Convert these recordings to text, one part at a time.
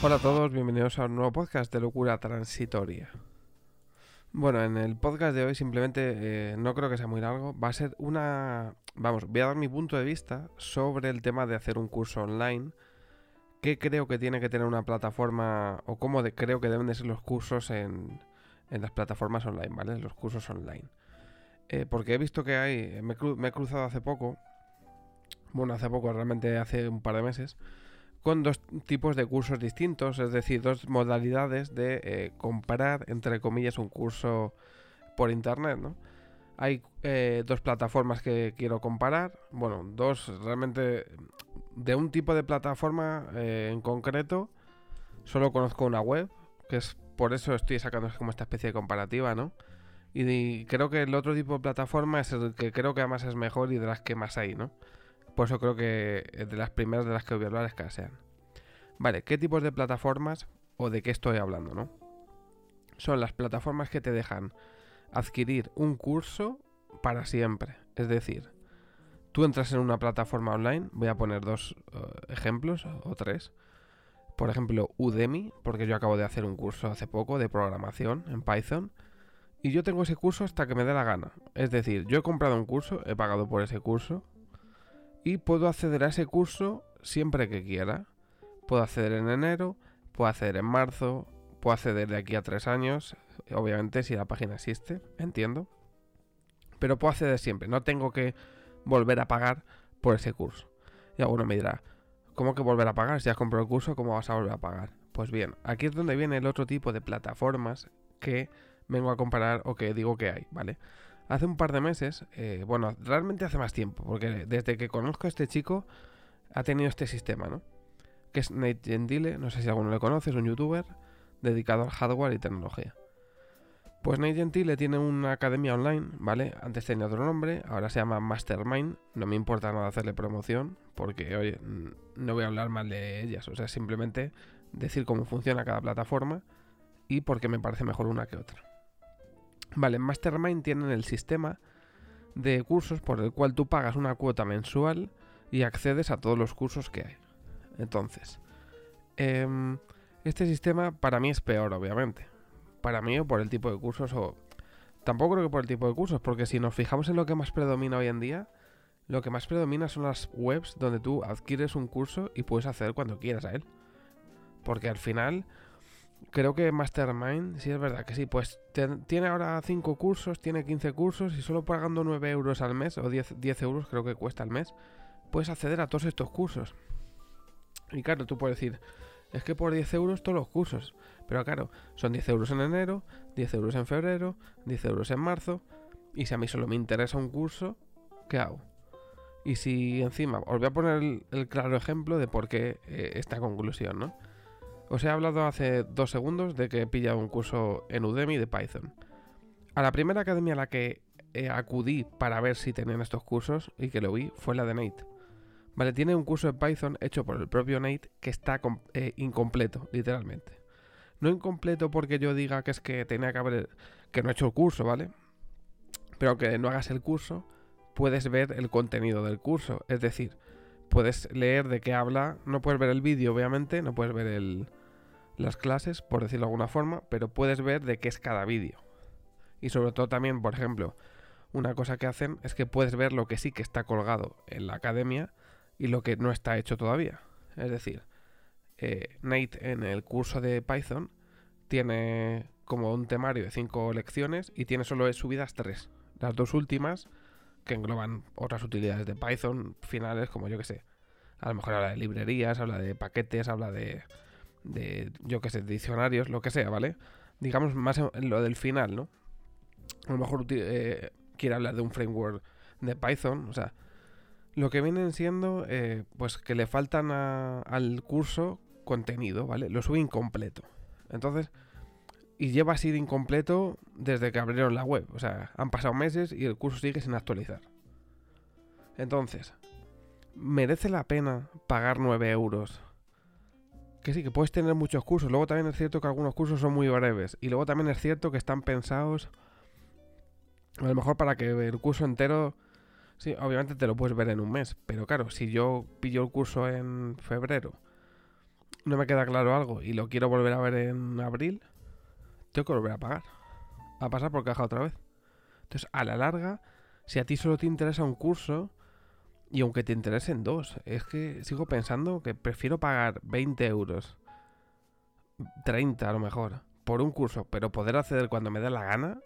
Hola a todos, bienvenidos a un nuevo podcast de locura transitoria. Bueno, en el podcast de hoy simplemente eh, no creo que sea muy largo, va a ser una... Vamos, voy a dar mi punto de vista sobre el tema de hacer un curso online, qué creo que tiene que tener una plataforma o cómo creo que deben de ser los cursos en, las plataformas online, ¿vale? Los cursos online. Eh, porque he visto que hay, me he cruzado hace poco, bueno, hace poco, realmente hace un par de meses, con dos tipos de cursos distintos, es decir, dos modalidades de eh, entre comillas, un curso por internet, ¿no? Hay eh, dos plataformas que quiero comparar, bueno, dos realmente de un tipo de plataforma eh, en concreto, solo conozco una web, que es por eso estoy sacando como esta especie de comparativa, ¿no? Y, creo que el otro tipo de plataforma es el que creo que además es mejor y de las que más hay, ¿no? Por eso creo que de las primeras de las que voy a hablar es. Vale, ¿qué tipos de plataformas o de qué estoy hablando, no? Son las plataformas que te dejan adquirir un curso para siempre. Es decir, tú entras en una plataforma online, voy a poner dos eh, ejemplos o tres. Por ejemplo, Udemy, porque yo acabo de hacer un curso hace poco de programación en Python. Y yo tengo ese curso hasta que me dé la gana. Es decir, yo he comprado un curso, he pagado por ese curso, y puedo acceder a ese curso siempre que quiera. Puedo acceder en enero, puedo acceder en marzo, puedo acceder de aquí a tres años, obviamente si la página existe, entiendo. Pero puedo acceder siempre, no tengo que volver a pagar por ese curso. Y alguno me dirá, ¿cómo que volver a pagar? Si has comprado el curso, ¿cómo vas a volver a pagar? Pues bien, aquí es donde viene el otro tipo de plataformas que vengo a comparar o que digo que hay, ¿vale? hace un par de meses, eh, bueno, realmente hace más tiempo, porque desde que conozco a este chico ha tenido este sistema, ¿no? Que es Nate Gentile, no sé si alguno le conoce, es un youtuber dedicado al hardware y tecnología. Pues Nate Gentile tiene una academia online, ¿vale? Antes tenía otro nombre, ahora se llama Mastermind. No me importa nada hacerle promoción, porque, oye, no voy a hablar mal de ellas. O sea, simplemente decir cómo funciona cada plataforma y por qué me parece mejor una que otra. Vale, en Mastermind tienen el sistema de cursos por el cual tú pagas una cuota mensual y accedes a todos los cursos que hay. Entonces, em, este sistema para mí es peor, obviamente. Para mí o por el tipo de cursos o... Tampoco creo que por el tipo de cursos, porque si nos fijamos en lo que más predomina hoy en día, lo que más predomina son las webs donde tú adquieres un curso y puedes acceder cuando quieras a él. Porque al final creo que Mastermind, sí es verdad que sí, pues tiene ahora 5 cursos, tiene 15 cursos y solo pagando 9 euros al mes o 10, 10 euros creo que cuesta al mes, puedes acceder a todos estos cursos. Y claro, tú puedes decir, es que por 10 euros todos los cursos. Pero claro, son 10 euros en enero, 10 euros en febrero, 10 euros en marzo. Y si a mí solo me interesa un curso, ¿qué hago? Y si encima, os voy a poner el, claro ejemplo de por qué eh, esta conclusión, ¿no? Os he hablado hace dos segundos de que he pillado un curso en Udemy de Python. A la primera academia a la que eh, acudí para ver si tenían estos cursos y que lo vi fue la de Nate. Vale, tiene un curso de Python hecho por el propio Nate que está eh, incompleto, literalmente. No incompleto porque yo diga que es que tenía que haber. que no he hecho el curso, ¿vale? Pero aunque no hagas el curso, puedes ver el contenido del curso. Es decir, puedes leer de qué habla. No puedes ver el vídeo, obviamente, no puedes ver el, las clases, por decirlo de alguna forma, pero puedes ver de qué es cada vídeo. Y sobre todo también, por ejemplo, una cosa que hacen es que puedes ver lo que sí que está colgado en la academia y lo que no está hecho todavía. Es decir, eh, Nate en el curso de Python tiene como un temario de cinco lecciones y tiene solo subidas tres. Las dos últimas, que engloban otras utilidades de Python finales, como yo que sé. A lo mejor habla de librerías, habla de paquetes, habla de de, yo que sé, diccionarios, lo que sea, ¿vale? Digamos más en lo del final, ¿no? A lo mejor eh, quiere hablar de un framework de Python, o sea, lo que vienen siendo, eh, pues que le faltan al curso contenido, ¿vale? Lo sube incompleto. Entonces, y lleva así de incompleto desde que abrieron la web. O sea, han pasado meses y el curso sigue sin actualizar. Entonces, ¿merece la pena pagar 9 euros que sí, que puedes tener muchos cursos. Luego también es cierto que algunos cursos son muy breves. Y luego también es cierto que están pensados a lo mejor para que el curso entero... Sí, obviamente te lo puedes ver en un mes. Pero claro, si yo pillo el curso en febrero no me queda claro algo y lo quiero volver a ver en abril, tengo que volver a pagar. A pasar por caja otra vez. Entonces, a la larga, si a ti solo te interesa un curso, y aunque te interesen dos, es que sigo pensando que prefiero pagar 20 euros, 30 a lo mejor, por un curso, pero poder acceder cuando me dé la gana,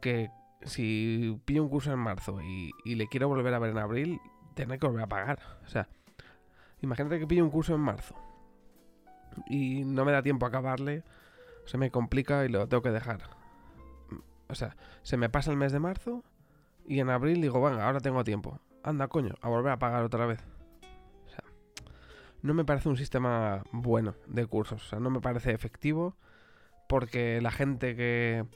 que si pillo un curso en marzo y, le quiero volver a ver en abril, tener que volver a pagar. O sea, imagínate que pillo un curso en marzo y no me da tiempo a acabarle, se me complica y lo tengo que dejar. O sea, se me pasa el mes de marzo y en abril digo, venga, ahora tengo tiempo. Anda, coño, a volver a pagar otra vez. O sea, no me parece un sistema bueno de cursos. O sea, no me parece efectivo porque la gente que,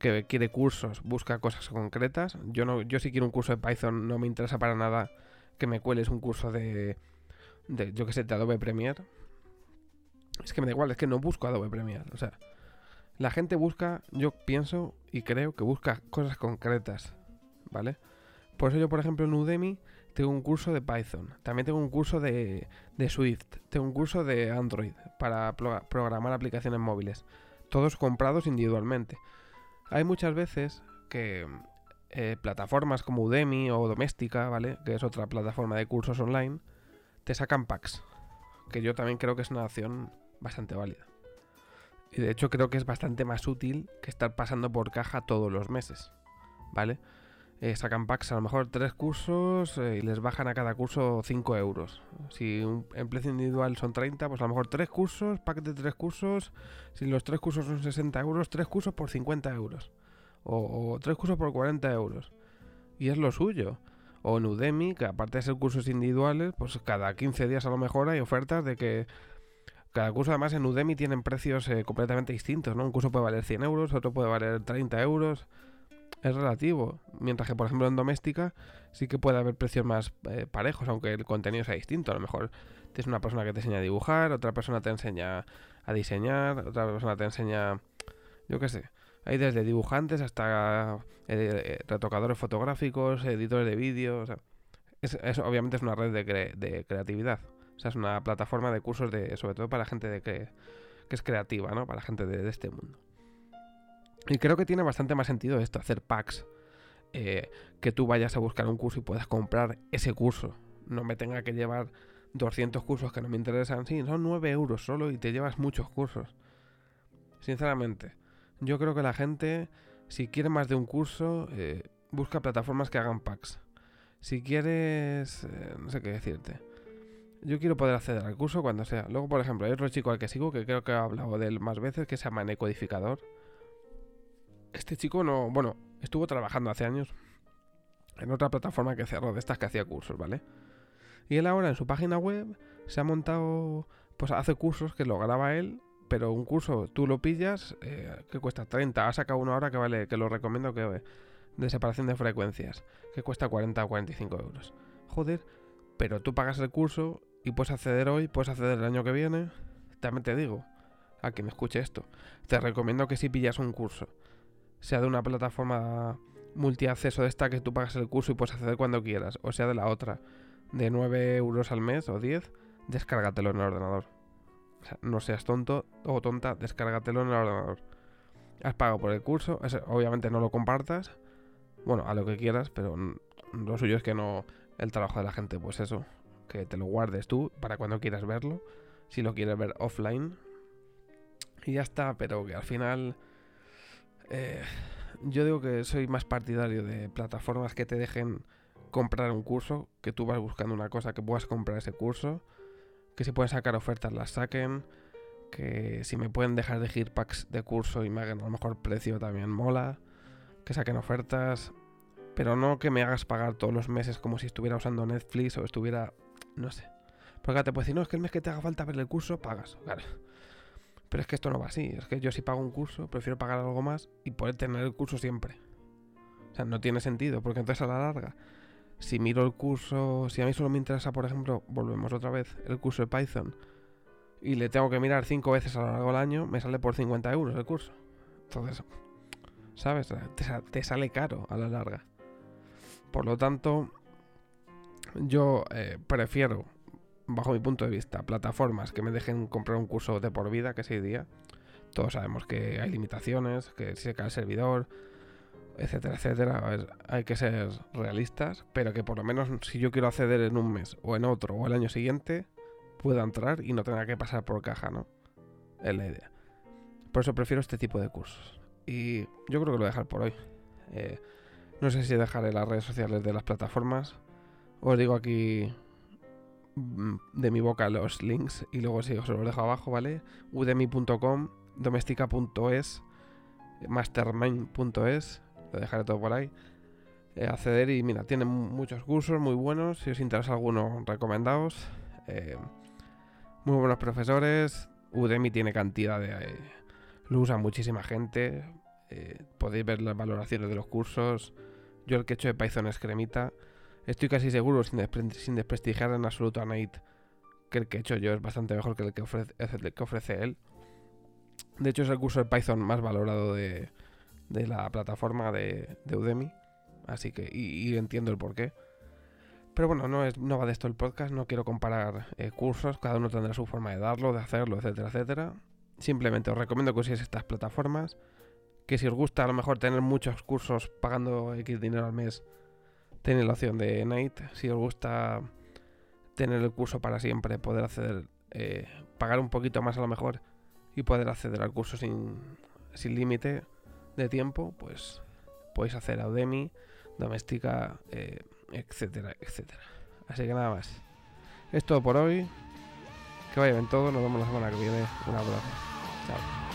que quiere cursos busca cosas concretas. Yo no, yo si quiero un curso de Python no me interesa para nada que me cueles un curso de, yo que sé, de Adobe Premiere. Es que me da igual, es que no busco Adobe Premiere. O sea, la gente busca, yo pienso y creo que busca cosas concretas, ¿vale? Por eso yo, por ejemplo, en Udemy tengo un curso de Python. También tengo un curso de Swift. Tengo un curso de Android para programar aplicaciones móviles todos comprados individualmente. Hay muchas veces que eh, plataformas como Udemy o Doméstica, ¿vale? Que es otra plataforma de cursos online, te sacan packs. Que yo también creo que es una opción bastante válida. Y de hecho creo que es bastante más útil que estar pasando por caja todos los meses, ¿vale? Eh, sacan packs a lo mejor tres cursos eh, y les bajan a cada curso 5 euros. Si un, en precio individual son 30, pues a lo mejor tres cursos, pack de tres cursos. Si los tres cursos son 60 euros, tres cursos por 50 euros. O, tres cursos por 40 euros. Y es lo suyo. O en Udemy, que aparte de ser cursos individuales, pues cada 15 días a lo mejor hay ofertas de que cada curso además en Udemy tienen precios eh, completamente distintos, ¿no? Un curso puede valer 100 euros, otro puede valer 30 euros es relativo. Mientras que, por ejemplo, en doméstica sí que puede haber precios más eh, parejos, aunque el contenido sea distinto. A lo mejor tienes una persona que te enseña a dibujar, otra persona te enseña a diseñar, otra persona te enseña, yo qué sé. Hay desde dibujantes hasta eh, eh, retocadores fotográficos, editores de vídeo. O sea, es, obviamente es una red de, de, creatividad. O sea, es una plataforma de cursos de, sobre todo para gente de que, que es creativa, ¿no? Para gente de este mundo. Y creo que tiene bastante más sentido esto, hacer packs. Eh, que tú vayas a buscar un curso y puedas comprar ese curso. No me tenga que llevar 200 cursos que no me interesan. Sí, son 9 euros solo y te llevas muchos cursos. Sinceramente, yo creo que la gente, si quiere más de un curso, eh, busca plataformas que hagan packs. Si quieres, eh, no sé qué decirte. Yo quiero poder acceder al curso cuando sea. Luego, por ejemplo, hay otro chico al que sigo que creo que he hablado de él más veces que se llama Necodificador este chico no, bueno, estuvo trabajando hace años en otra plataforma que cerró, de estas que hacía cursos, ¿vale? Y él ahora en su página web se ha montado, pues hace cursos que lo graba él, pero un curso tú lo pillas eh, que cuesta 30, ha sacado uno ahora que vale, que lo recomiendo que de separación de frecuencias, que cuesta 40 o 45 euros. Joder, pero tú pagas el curso y puedes acceder hoy, puedes acceder el año que viene. También te digo, a quien escuche esto, te recomiendo que si pillas un curso sea de una plataforma multiacceso de esta que tú pagas el curso y puedes acceder cuando quieras, o sea de la otra, de 9 euros al mes o 10, descárgatelo en el ordenador. O sea, no seas tonto o tonta, descárgatelo en el ordenador. Has pagado por el curso, obviamente no lo compartas, bueno, a lo que quieras, pero lo suyo es que no el trabajo de la gente, pues eso, que te lo guardes tú para cuando quieras verlo, si lo quieres ver offline. Y ya está, pero que al final eh, yo digo que soy más partidario de plataformas que te dejen comprar un curso, que tú vas buscando una cosa, que puedas comprar ese curso, que si pueden sacar ofertas las saquen, que si me pueden dejar elegir packs de curso y me hagan a lo mejor precio también mola, que saquen ofertas, pero no que me hagas pagar todos los meses como si estuviera usando Netflix o estuviera, no sé. Porque te puedes decir, no, es que el mes que te haga falta ver el curso, pagas. Claro. Pero es que esto no va así. Es que yo si pago un curso, prefiero pagar algo más y poder tener el curso siempre. O sea, no tiene sentido, porque entonces a la larga, si miro el curso, si a mí solo me interesa, por ejemplo, volvemos otra vez, el curso de Python, y le tengo que mirar cinco veces a lo largo del año, me sale por 50 euros el curso. Entonces, ¿sabes? Te, sale caro a la larga. Por lo tanto, yo eh, prefiero bajo mi punto de vista, plataformas que me dejen comprar un curso de por vida, que ese día. Todos sabemos que hay limitaciones, que se cae el servidor, etcétera, etcétera. Ver, hay que ser realistas, pero que por lo menos si yo quiero acceder en un mes o en otro o el año siguiente, pueda entrar y no tenga que pasar por caja, ¿no? Es la idea. Por eso prefiero este tipo de cursos. Y yo creo que lo voy a dejar por hoy. Eh, no sé si dejaré las redes sociales de las plataformas. Os digo aquí de mi boca los links y luego si os los dejo abajo, ¿vale? udemy.com, domestica.es, mastermind.es, lo dejaré todo por ahí. Eh, acceder y mira, tienen muchos cursos muy buenos. Si os interesa alguno, recomendados. Eh, muy buenos profesores. Udemy tiene cantidad de. Eh, lo usa muchísima gente. podéis ver las valoraciones de los cursos. Yo el que he hecho de Python es cremita. Estoy casi seguro, sin, desprestigiar en absoluto a Nate, que el que he hecho yo es bastante mejor que el que ofrece, el él. De hecho, es el curso de Python más valorado de, de la plataforma de, Udemy. Así que, y, entiendo el porqué. Pero bueno, no, es, no va de esto el podcast, no quiero comparar eh, cursos, cada uno tendrá su forma de darlo, de hacerlo, etcétera, etcétera. Simplemente os recomiendo que uséis estas plataformas, que si os gusta a lo mejor tener muchos cursos pagando X dinero al mes, tenéis la opción de Night. Si os gusta tener el curso para siempre, poder acceder, eh, pagar un poquito más a lo mejor y poder acceder al curso sin, sin límite, de tiempo, pues podéis hacer Udemy, Doméstica, eh, etcétera, etcétera. Así que nada más. Es todo por hoy. Que vaya bien todo. Nos vemos la semana que viene. Un abrazo. Chao.